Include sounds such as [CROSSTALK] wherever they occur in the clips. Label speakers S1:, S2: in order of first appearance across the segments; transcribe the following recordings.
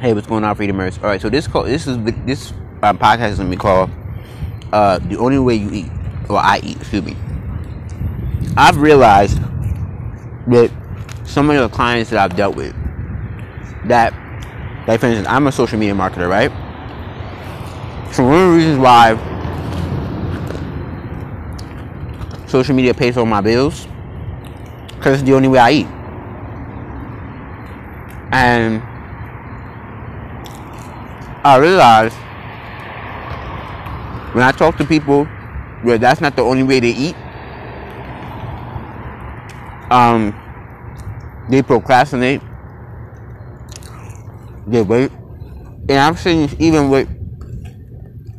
S1: Hey, what's going on, Freedomers? All right, so this call, this is this um, podcast is gonna be called uh, "The Only Way You Eat," or I eat. Excuse me. I've realized that some of the clients that I've dealt with, that, like for instance, I'm a social media marketer, right? So one of the reasons why social media pays for my bills, because it's the only way I eat, and I realized when I talk to people where that's not the only way they eat, um, they procrastinate, they wait, and I'm seeing even with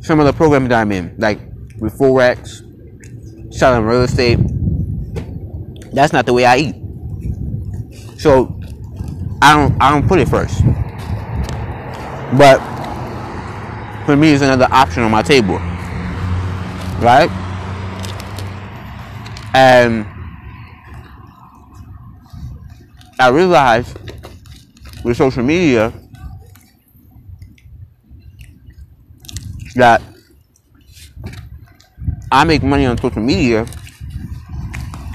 S1: some of the programs that I'm in, like with forex, selling real estate. That's not the way I eat. So I don't I don't put it first. But for me is another option on my table. Right? And I realized with social media that I make money on social media.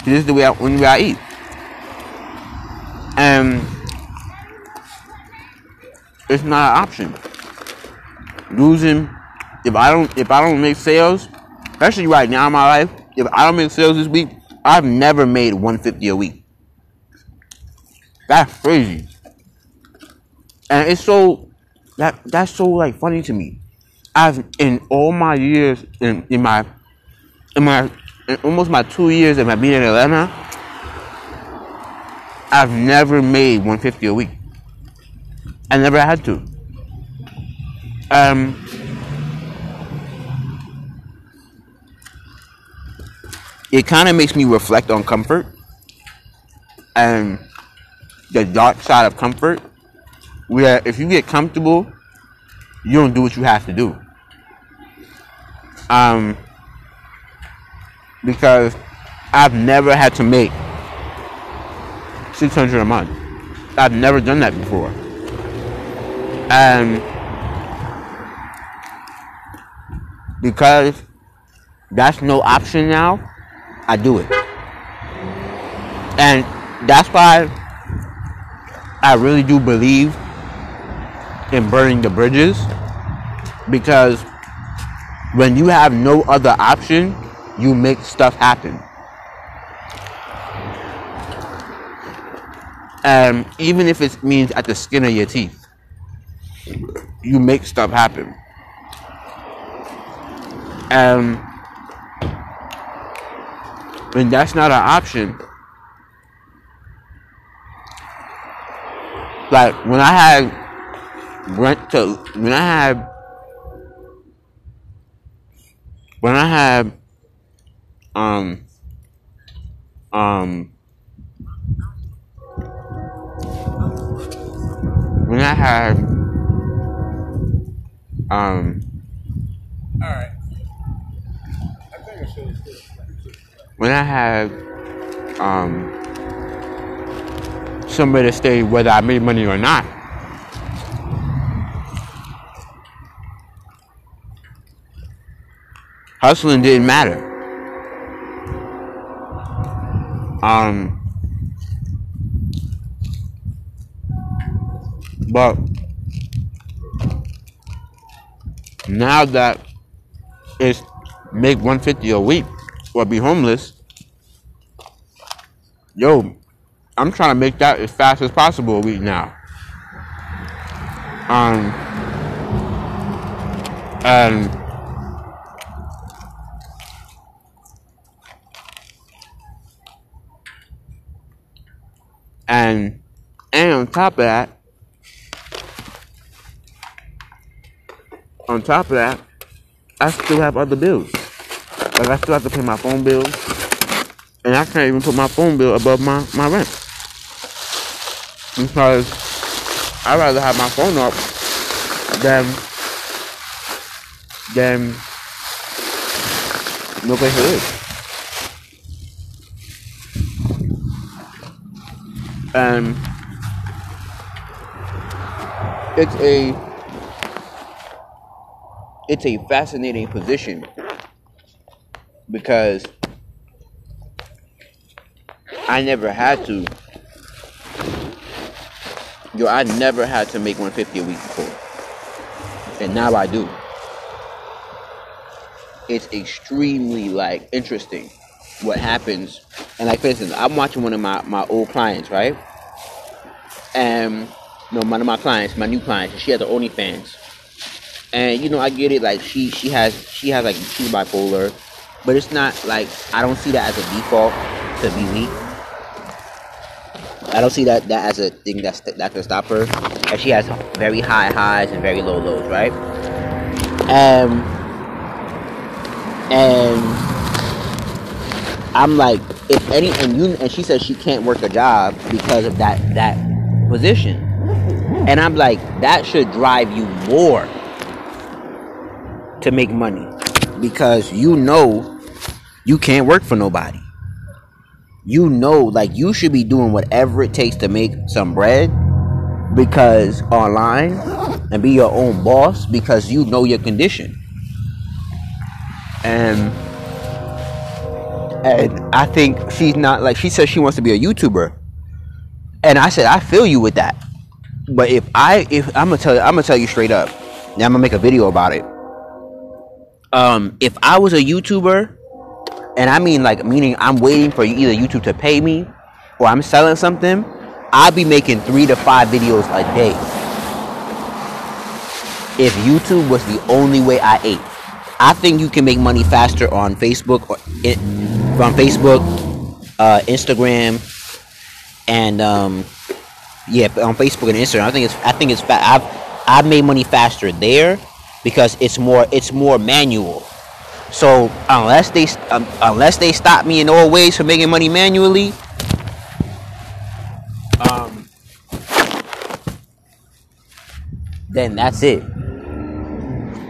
S1: This is the way I, only way I eat. And it's not an option losing if I don't if I don't make sales, especially right now in my life, if I don't make sales this week, I've never made 150 a week. That's crazy. And it's so that that's so like funny to me. I've in all my years in, in my in my in almost my two years of my being in Atlanta, I've never made 150 a week. I never had to. Um, it kind of makes me reflect on comfort and the dark side of comfort. Where if you get comfortable, you don't do what you have to do. Um, because I've never had to make 600 a month. I've never done that before. And because that's no option now, I do it. And that's why I really do believe in burning the bridges because when you have no other option, you make stuff happen. And even if it means at the skin of your teeth, you make stuff happen. And when that's not an option, like when I had went to when I had when I had um um when I had um
S2: All right.
S1: When I had um somebody to stay whether I made money or not. Hustling didn't matter. Um but now that it's make 150 a week or be homeless, yo, I'm trying to make that as fast as possible a week now. Um, and and and on top of that, on top of that, I still have other bills. Like I still have to pay my phone bill, and I can't even put my phone bill above my my rent. Because I'd rather have my phone up than than no place to live. And it's a it's a fascinating position because I never had to. Yo I never had to make 150 a week before. And now I do. It's extremely like interesting what happens. And like for instance I'm watching one of my my old clients right? And no one of my clients my new clients she has her OnlyFans. And you know I get it like she she has she has like she's bipolar but it's not like I don't see that as a default to be weak. I don't see that that as a thing that's that can stop her. And she has very high highs and very low lows right? Um and I'm like if any and you and she says she can't work a job because of that that position. And I'm like that should drive you more to make money because you know you can't work for nobody. You know, like you should be doing whatever it takes to make some bread because online and be your own boss because you know your condition. And and I think she's not like she says she wants to be a YouTuber. And I said I feel you with that. But if I if I'm gonna tell you I'm gonna tell you straight up. Now I'm gonna make a video about it um, if I was a YouTuber, and I mean like meaning I'm waiting for either YouTube to pay me or I'm selling something, I'd be making three to five videos a day. If YouTube was the only way I ate, I think you can make money faster on Facebook or it, from Facebook, uh, Instagram, and um, yeah, on Facebook and Instagram. I think it's I think it's fa- I've I've made money faster there because it's more it's more manual. So unless they um, unless they stop me in all ways from making money manually, um, then that's it.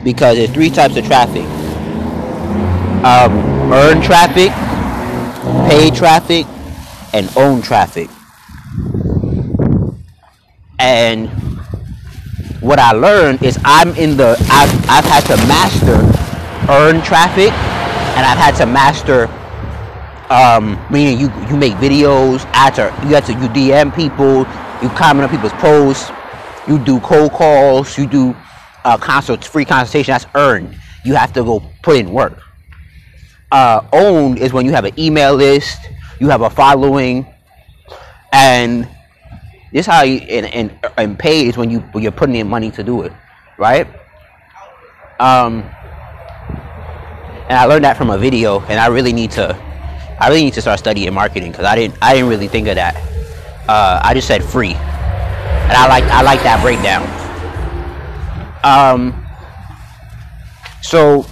S1: Because there's three types of traffic: um, earned traffic, paid traffic, and owned traffic. And what I learned is I'm in the I've, I've had to master earn traffic and I've had to master um, meaning you you make videos after you have to you DM people you comment on people's posts you do cold calls you do uh, consult free consultation that's earned you have to go put in work uh, owned is when you have an email list you have a following and this how you and, and and pay is when you you're putting in money to do it, right? Um, and I learned that from a video, and I really need to, I really need to start studying marketing because I didn't I didn't really think of that. Uh, I just said free, and I like I like that breakdown. Um, so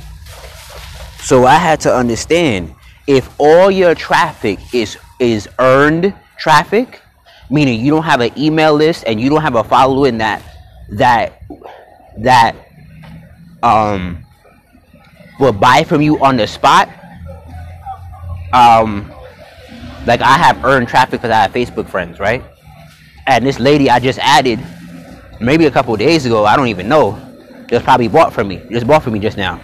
S1: so I had to understand if all your traffic is is earned traffic meaning you don't have an email list and you don't have a following that that that um will buy from you on the spot. Um like i have earned traffic because i have facebook friends right? And this lady i just added maybe a couple days ago i don't even know just probably bought from me just bought from me just now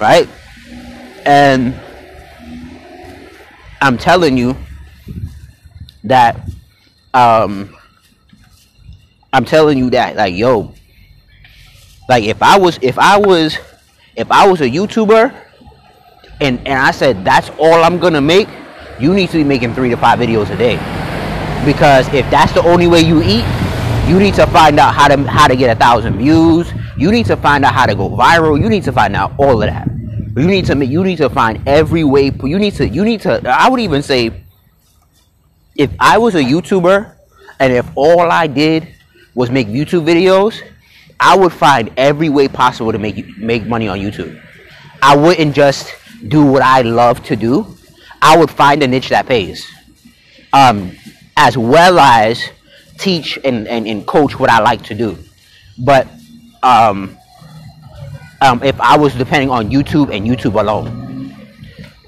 S1: right? And i'm telling you that um I'm telling you that like yo like if I was if I was if I was a YouTuber and and I said that's all I'm gonna make, you need to be making three to five videos a day. Because if that's the only way you eat, you need to find out how to how to get a thousand views. You need to find out how to go viral. You need to find out all of that. You need to you need to find every way. You need to you need to. I would even say if I was a YouTuber and if all I did was make YouTube videos, I would find every way possible to make make money on YouTube. I wouldn't just do what I love to do. I would find a niche that pays, um, as well as teach and, and, and coach what I like to do. But um, um, if I was depending on YouTube and YouTube alone,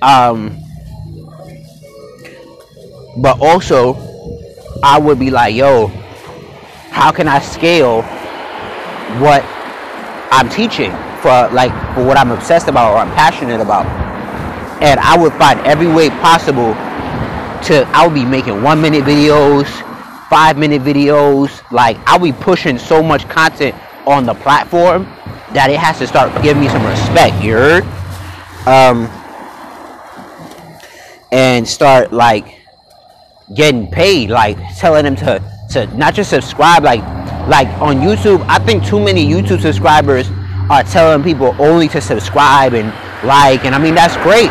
S1: um, but also I would be like, yo, how can I scale what I'm teaching for like for what I'm obsessed about or I'm passionate about. And I would find every way possible to I would be making one minute videos, five minute videos. Like I'll be pushing so much content on the platform that it has to start giving me some respect, you heard? Um and start like getting paid, like telling them to to not just subscribe, like like on YouTube. I think too many YouTube subscribers are telling people only to subscribe and like, and I mean that's great,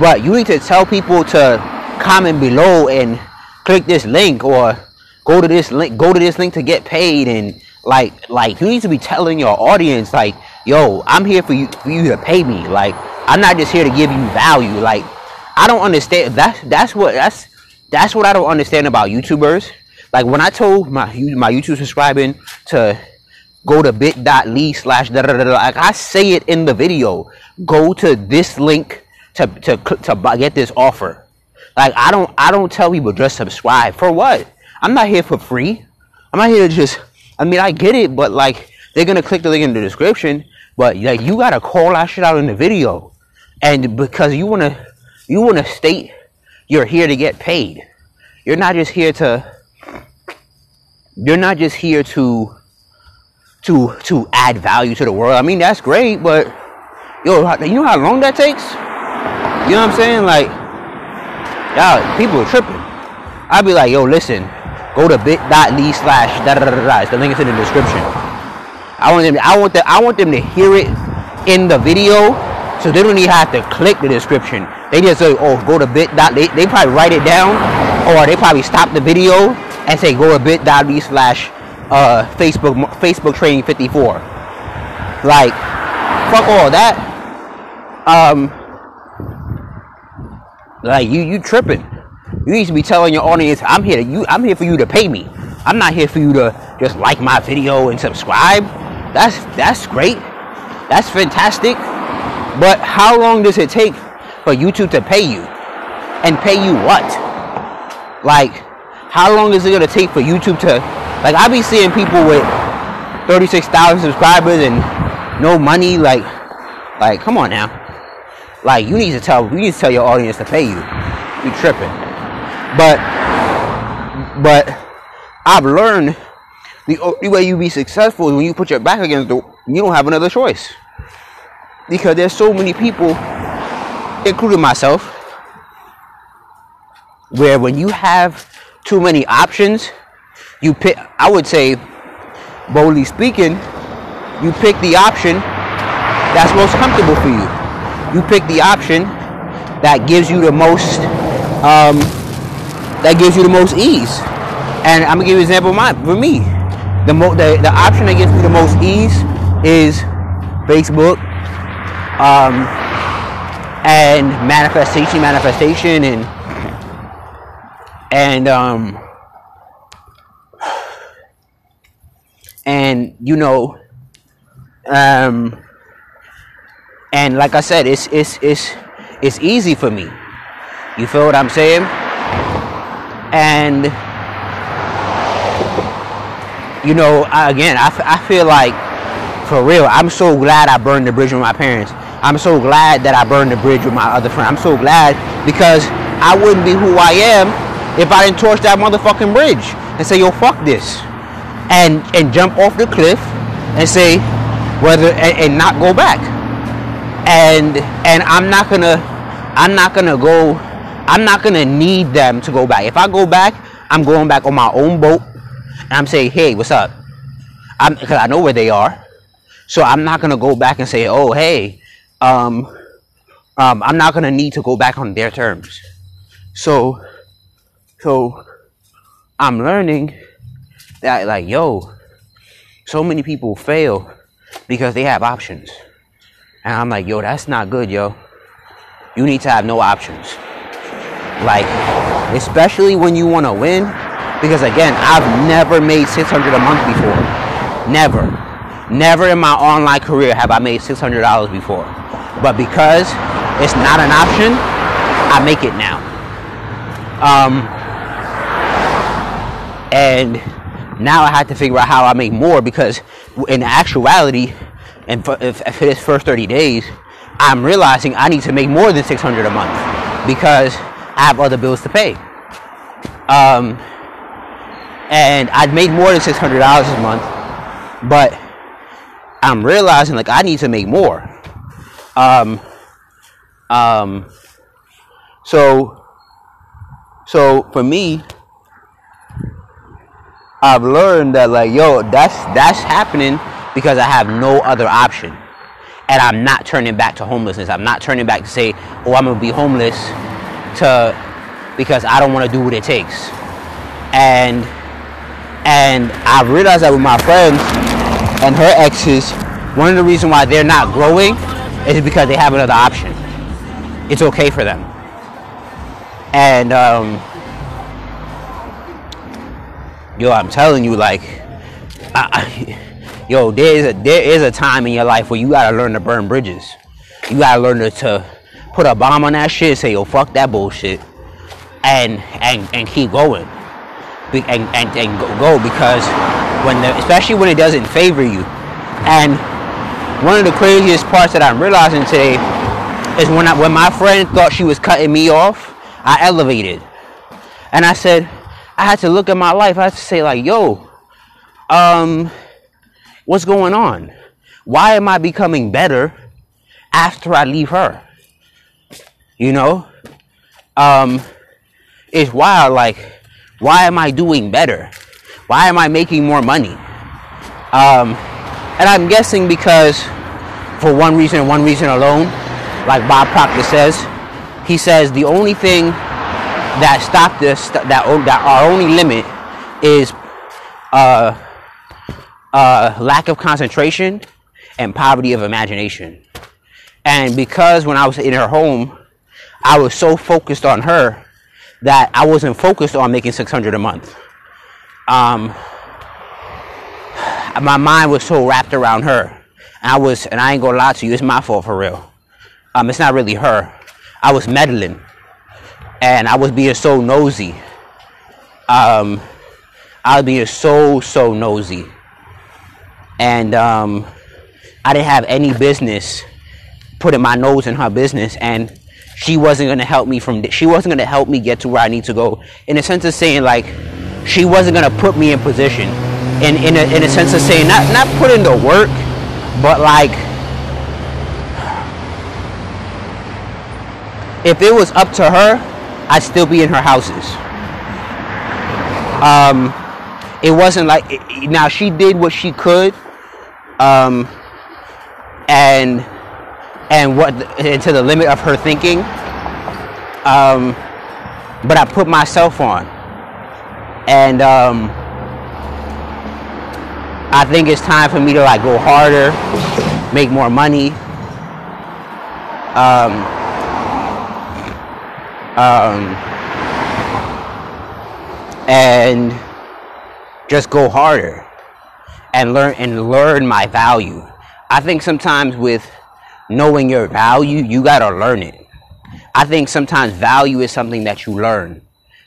S1: but you need to tell people to comment below and click this link or go to this link, go to this link to get paid, and like like you need to be telling your audience like, yo, I'm here for you for you to pay me. Like I'm not just here to give you value. Like I don't understand. That's that's what that's that's what I don't understand about YouTubers. Like when I told my my YouTube subscribing to go to bit.ly slash da da da like I say it in the video. Go to this link to to to get this offer. Like I don't I don't tell people just subscribe for what. I'm not here for free. I'm not here to just. I mean I get it, but like they're gonna click the link in the description. But like you gotta call that shit out in the video, and because you wanna you wanna state you're here to get paid. You're not just here to you're not just here to to to add value to the world. I mean that's great, but yo, you know how long that takes? You know what I'm saying? Like, y'all, people are tripping. I'd be like, yo, listen, go to bit.ly slash da da da da. The link is in the description. I want them. I want the. I want them to hear it in the video, so they don't even have to click the description. They just say, oh, go to bit. They, they probably write it down, or they probably stop the video and say, go to bit.ly slash uh, Facebook Facebook Training 54. Like, fuck all that. Um, like you you tripping. You need to be telling your audience, I'm here to you. I'm here for you to pay me. I'm not here for you to just like my video and subscribe. That's that's great. That's fantastic. But how long does it take for YouTube to pay you? And pay you what? Like, how long is it gonna take for YouTube to like I be seeing people with 36,000 subscribers and no money. Like, like come on now. Like you need to tell you need to tell your audience to pay you. You tripping. But but I've learned the only way you be successful is when you put your back against the you don't have another choice. Because there's so many people, including myself, where when you have too many options, you pick i would say boldly speaking you pick the option that's most comfortable for you. You pick the option that gives you the most um, that gives you the most ease. And i'm gonna give you an example of mine for me. The, mo- the, the option that gives me the most ease is facebook um, and manifestation manifestation and and um, and you know um and like i said it's it's it's it's easy for me. You feel what i'm saying? And you know again I, I feel like for real i'm so glad i burned the bridge with my parents. I'm so glad that i burned the bridge with my other friend. I'm so glad because i wouldn't be who i am if i didn't torch that motherfucking bridge and say yo fuck this and and jump off the cliff and say whether and, and not go back. And and i'm not gonna i'm not gonna go i'm not gonna need them to go back. If i go back i'm going back on my own boat. And i'm saying hey what's up? I'm because i know where they are. So i'm not gonna go back and say oh hey um um i'm not gonna need to go back on their terms. So so i'm learning that like yo so many people fail because they have options. And i'm like yo that's not good yo. You need to have no options. Like especially when you want to win because again i've never made 600 a month before. Never. Never in my online career have i made $600 before. But because it's not an option i make it now. Um and now I had to figure out how I make more because in actuality, and for, for this first 30 days, I'm realizing I need to make more than 600 a month because I have other bills to pay. Um, and I'd made more than $600 a month, but I'm realizing like I need to make more. Um, um, so, so for me, I've learned that like, yo, that's that's happening because I have no other option. And I'm not turning back to homelessness. I'm not turning back to say, oh, I'm gonna be homeless to because I don't want to do what it takes. And and I've realized that with my friends and her exes, one of the reasons why they're not growing is because they have another option. It's okay for them. And um, yo, I'm telling you, like, I, I, yo, there is a there is a time in your life where you gotta learn to burn bridges. You gotta learn to, to put a bomb on that shit. Say, yo, fuck that bullshit, and and and keep going, and and, and go because when the, especially when it doesn't favor you, and one of the craziest parts that I'm realizing today is when I, when my friend thought she was cutting me off, I elevated, and I said I had to look at my life. I had to say, like, yo, um, what's going on? Why am I becoming better after I leave her? You know? Um, it's wild. Like, why am I doing better? Why am I making more money? Um, and I'm guessing because, for one reason and one reason alone, like Bob Proctor says, he says the only thing that stop this that that our only limit is uh, uh, lack of concentration and poverty of imagination. And because when I was in her home, I was so focused on her that I wasn't focused on making 600 a month. Um, my mind was so wrapped around her. I was, and I ain't gonna lie to you, it's my fault for real. Um, it's not really her. I was meddling and I was being so nosy. Um, I was being so so nosy, and um, I didn't have any business putting my nose in her business, and she wasn't gonna help me from. She wasn't gonna help me get to where I need to go. In a sense of saying, like, she wasn't gonna put me in position. In in a, in a sense of saying, not not put in the work, but like. If it was up to her, I'd still be in her houses. Um, it wasn't like now she did what she could, um, and and what and to the limit of her thinking. Um, but I put myself on, and um, I think it's time for me to like go harder, make more money. Um, um, and just go harder and learn and learn my value. I think sometimes with knowing your value, you gotta learn it. I think sometimes value is something that you learn.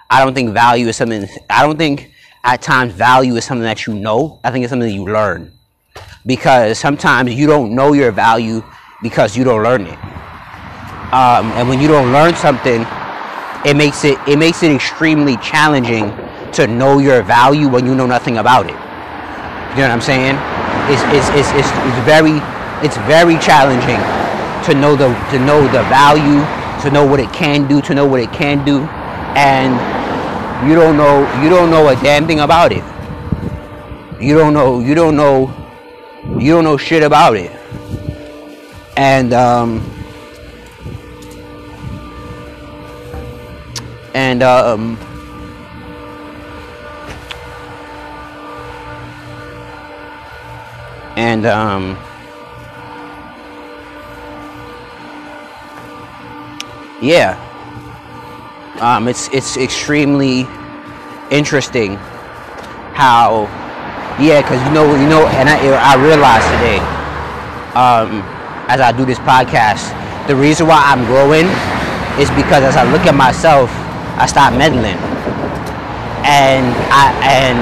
S1: I don't think value is something. I don't think at times value is something that you know. I think it's something that you learn because sometimes you don't know your value because you don't learn it. Um, and when you don't learn something, it makes it it makes it extremely challenging to know your value when you know nothing about it. You know what I'm saying? It's it's it's, it's, it's very it's very challenging to know the to know the value, to know what it can do, to know what it can do, and you don't know you don't know a damn thing about it. You don't know you don't know you don't know shit about it. And um and um, and um, yeah, um, it's it's extremely interesting how yeah, because you know you know, and I I realized today um, as I do this podcast, the reason why I'm growing is because as I look at myself I stopped meddling. And I and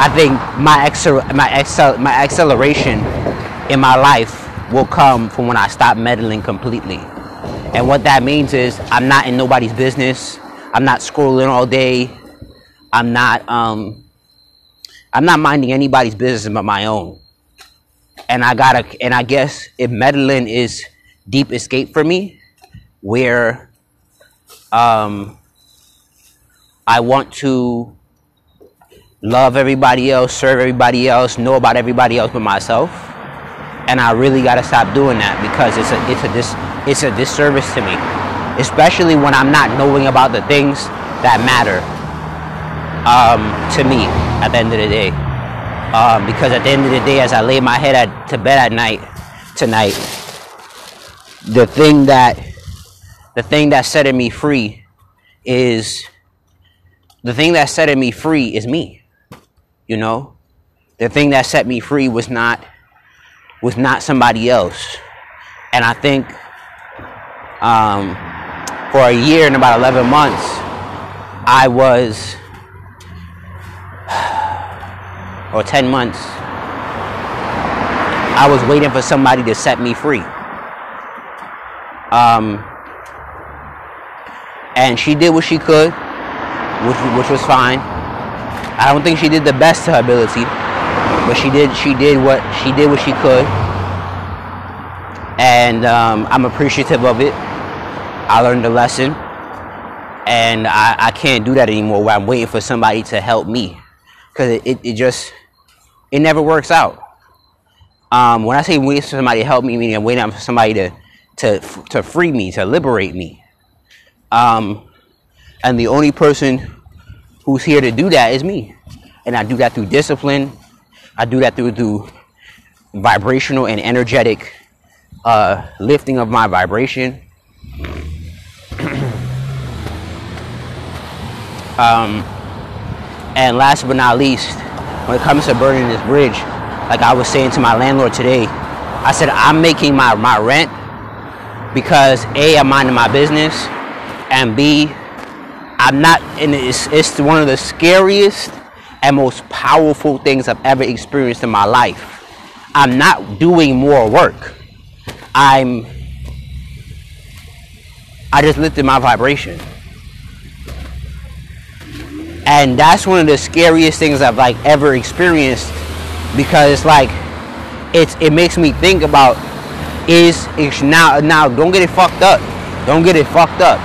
S1: I think my excel, my excel, my acceleration in my life will come from when I stop meddling completely. And what that means is I'm not in nobody's business. I'm not scrolling all day. I'm not um I'm not minding anybody's business but my own. And I gotta and I guess if meddling is deep escape for me, where um I want to love everybody else, serve everybody else, know about everybody else but myself. And I really gotta stop doing that because it's a it's a dis, it's a disservice to me, especially when I'm not knowing about the things that matter um, to me at the end of the day. Um, because at the end of the day, as I lay my head at, to bed at night tonight, the thing that the thing that's setting me free is the thing that set me free is me. You know, the thing that set me free was not was not somebody else, and I think um, for a year and about eleven months, I was [SIGHS] or 10 months, I was waiting for somebody to set me free. Um, and she did what she could, which, which was fine. I don't think she did the best to her ability, but she did she did what she did what she could, and um, I'm appreciative of it. I learned a lesson, and I, I can't do that anymore. Where I'm waiting for somebody to help me, because it, it, it just it never works out. Um, when I say wait for somebody to help me, meaning I'm waiting for somebody to to to free me, to liberate me. Um, and the only person who's here to do that is me. And I do that through discipline. I do that through through vibrational and energetic uh, lifting of my vibration. [CLEARS THROAT] um, and last but not least, when it comes to burning this bridge, like I was saying to my landlord today, I said I'm making my, my rent because A, I'm minding my business, and B, I'm not, and it's, it's one of the scariest and most powerful things I've ever experienced in my life. I'm not doing more work. I'm, I just lifted my vibration and that's one of the scariest things I've like ever experienced because it's like it's it makes me think about is it's now now don't get it fucked up don't get it fucked up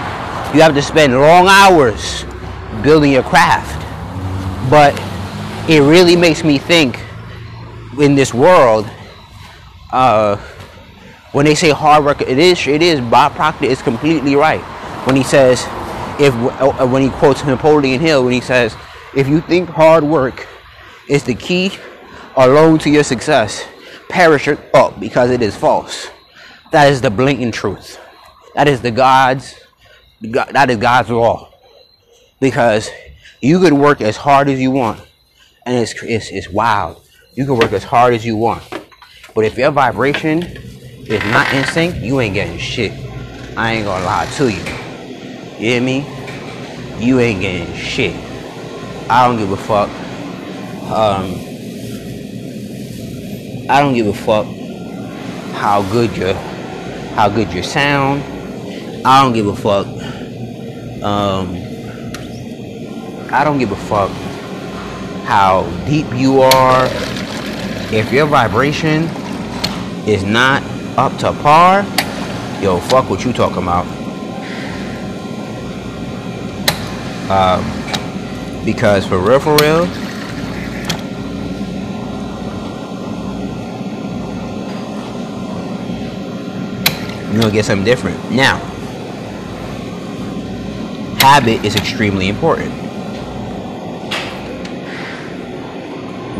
S1: you have to spend long hours building your craft but it really makes me think in this world uh, when they say hard work it is it is bob proctor is completely right when he says if uh, when he quotes Napoleon Hill when he says, "If you think hard work is the key alone to your success, perish it up because it is false." That is the blatant truth. That is the God's. That is God's law. Because you could work as hard as you want, and it's it's, it's wild. You can work as hard as you want, but if your vibration is not in sync, you ain't getting shit. I ain't gonna lie to you. You hear me? You ain't getting shit. I don't give a fuck. Um, I don't give a fuck how good your how good your sound. I don't give a fuck. Um, I don't give a fuck how deep you are. If your vibration is not up to par, yo, fuck what you talking about. Um, because for real, for real, you're gonna get something different. Now, habit is extremely important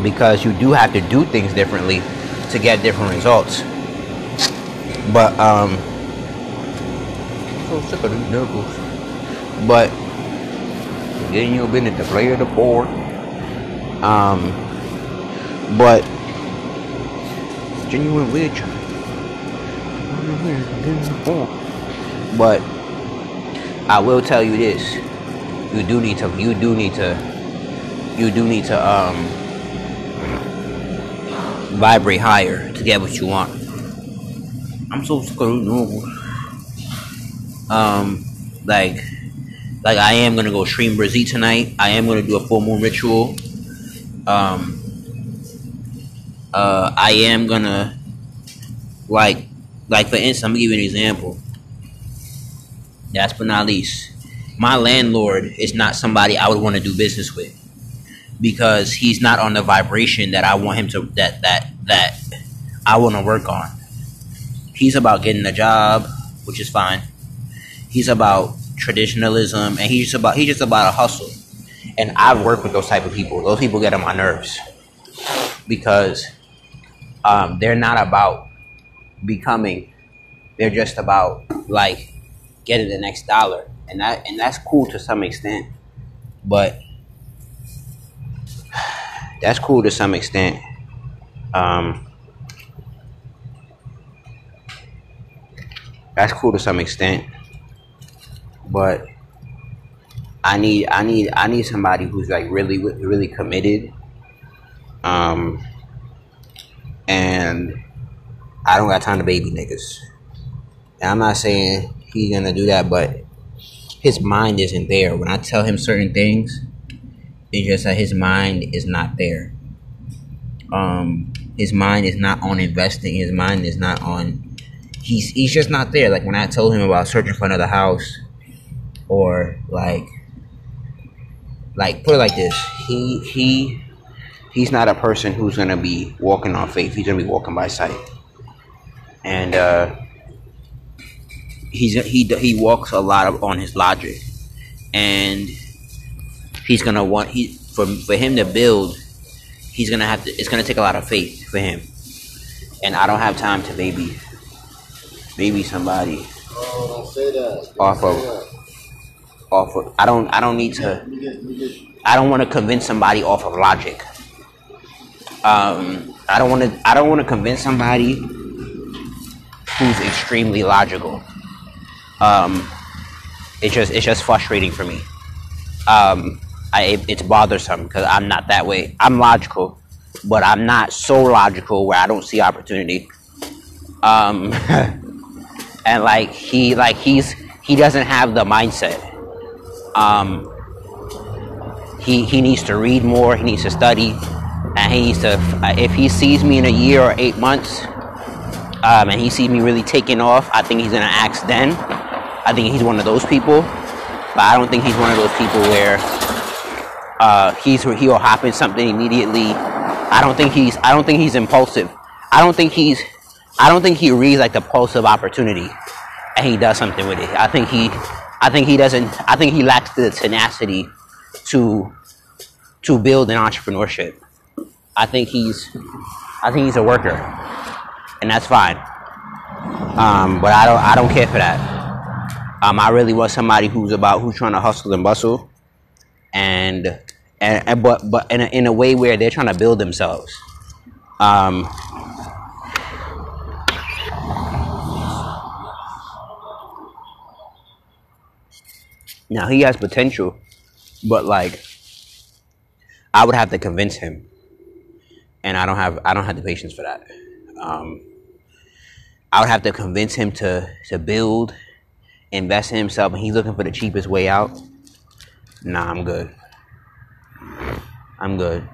S1: because you do have to do things differently to get different results. But um, so sick of these niggas. But getting you business to play the poor. Um, but genuine witch. But I will tell you this: you do need to, you do need to, you do need to um vibrate higher to get what you want. I'm so screwed. Um, like, like I am gonna go stream Brazil tonight. I am gonna do a full moon ritual. Um, uh, I am gonna like, like for instance, I'm gonna give you an example. Last but not least, my landlord is not somebody I would want to do business with because he's not on the vibration that I want him to that that that I want to work on. He's about getting a job, which is fine. He's about traditionalism, and he's just about he's just about a hustle. And I've worked with those type of people. Those people get on my nerves because um, they're not about becoming. They're just about like getting the next dollar, and that and that's cool to some extent. But [SIGHS] that's cool to some extent. Um, that's cool to some extent, but I need I need I need somebody who's like really really committed. Um, and I don't got time to baby niggas. And I'm not saying he's gonna do that, but his mind isn't there. When I tell him certain things, it's just that his mind is not there. Um, his mind is not on investing. His mind is not on. He's he's just not there. Like when I told him about searching for another house, or like, like put it like this. He he he's not a person who's gonna be walking on faith. He's gonna be walking by sight. And uh, he's he he walks a lot of, on his logic, and he's gonna want he for for him to build, he's gonna have to. It's gonna take a lot of faith for him, and I don't have time to maybe maybe somebody
S3: Oh.
S1: Off of
S3: that.
S1: off of. I don't I don't need to. I don't want to convince somebody off of logic. Um, I don't want to. I don't want to convince somebody who's extremely logical. Um, it's just it's just frustrating for me. Um, I, it, it's bothersome because I'm not that way. I'm logical, but I'm not so logical where I don't see opportunity. Um, [LAUGHS] and like he like he's he doesn't have the mindset. Um, he he needs to read more. He needs to study, and he needs to. If he sees me in a year or eight months, um, and he sees me really taking off, I think he's gonna ask then. I think he's one of those people, but I don't think he's one of those people where uh, he's he'll hop in something immediately. I don't think he's I don't think he's impulsive. I don't think he's I don't think he reads like the pulse of opportunity, and he does something with it. I think he I think he doesn't. I think he lacks the tenacity to to build an entrepreneurship. I think he's I think he's a worker, and that's fine. Um, but I don't I don't care for that. Um, I really want somebody who's about who's trying to hustle and bustle, and and, and but but in a, in a way where they're trying to build themselves. Um, now he has potential, but like I would have to convince him, and I don't have I don't have the patience for that. Um, I would have to convince him to to build, invest in himself, and he's looking for the cheapest way out. Nah, I'm good. I'm good.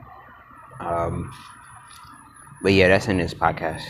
S1: Um, but yeah, that's in this podcast.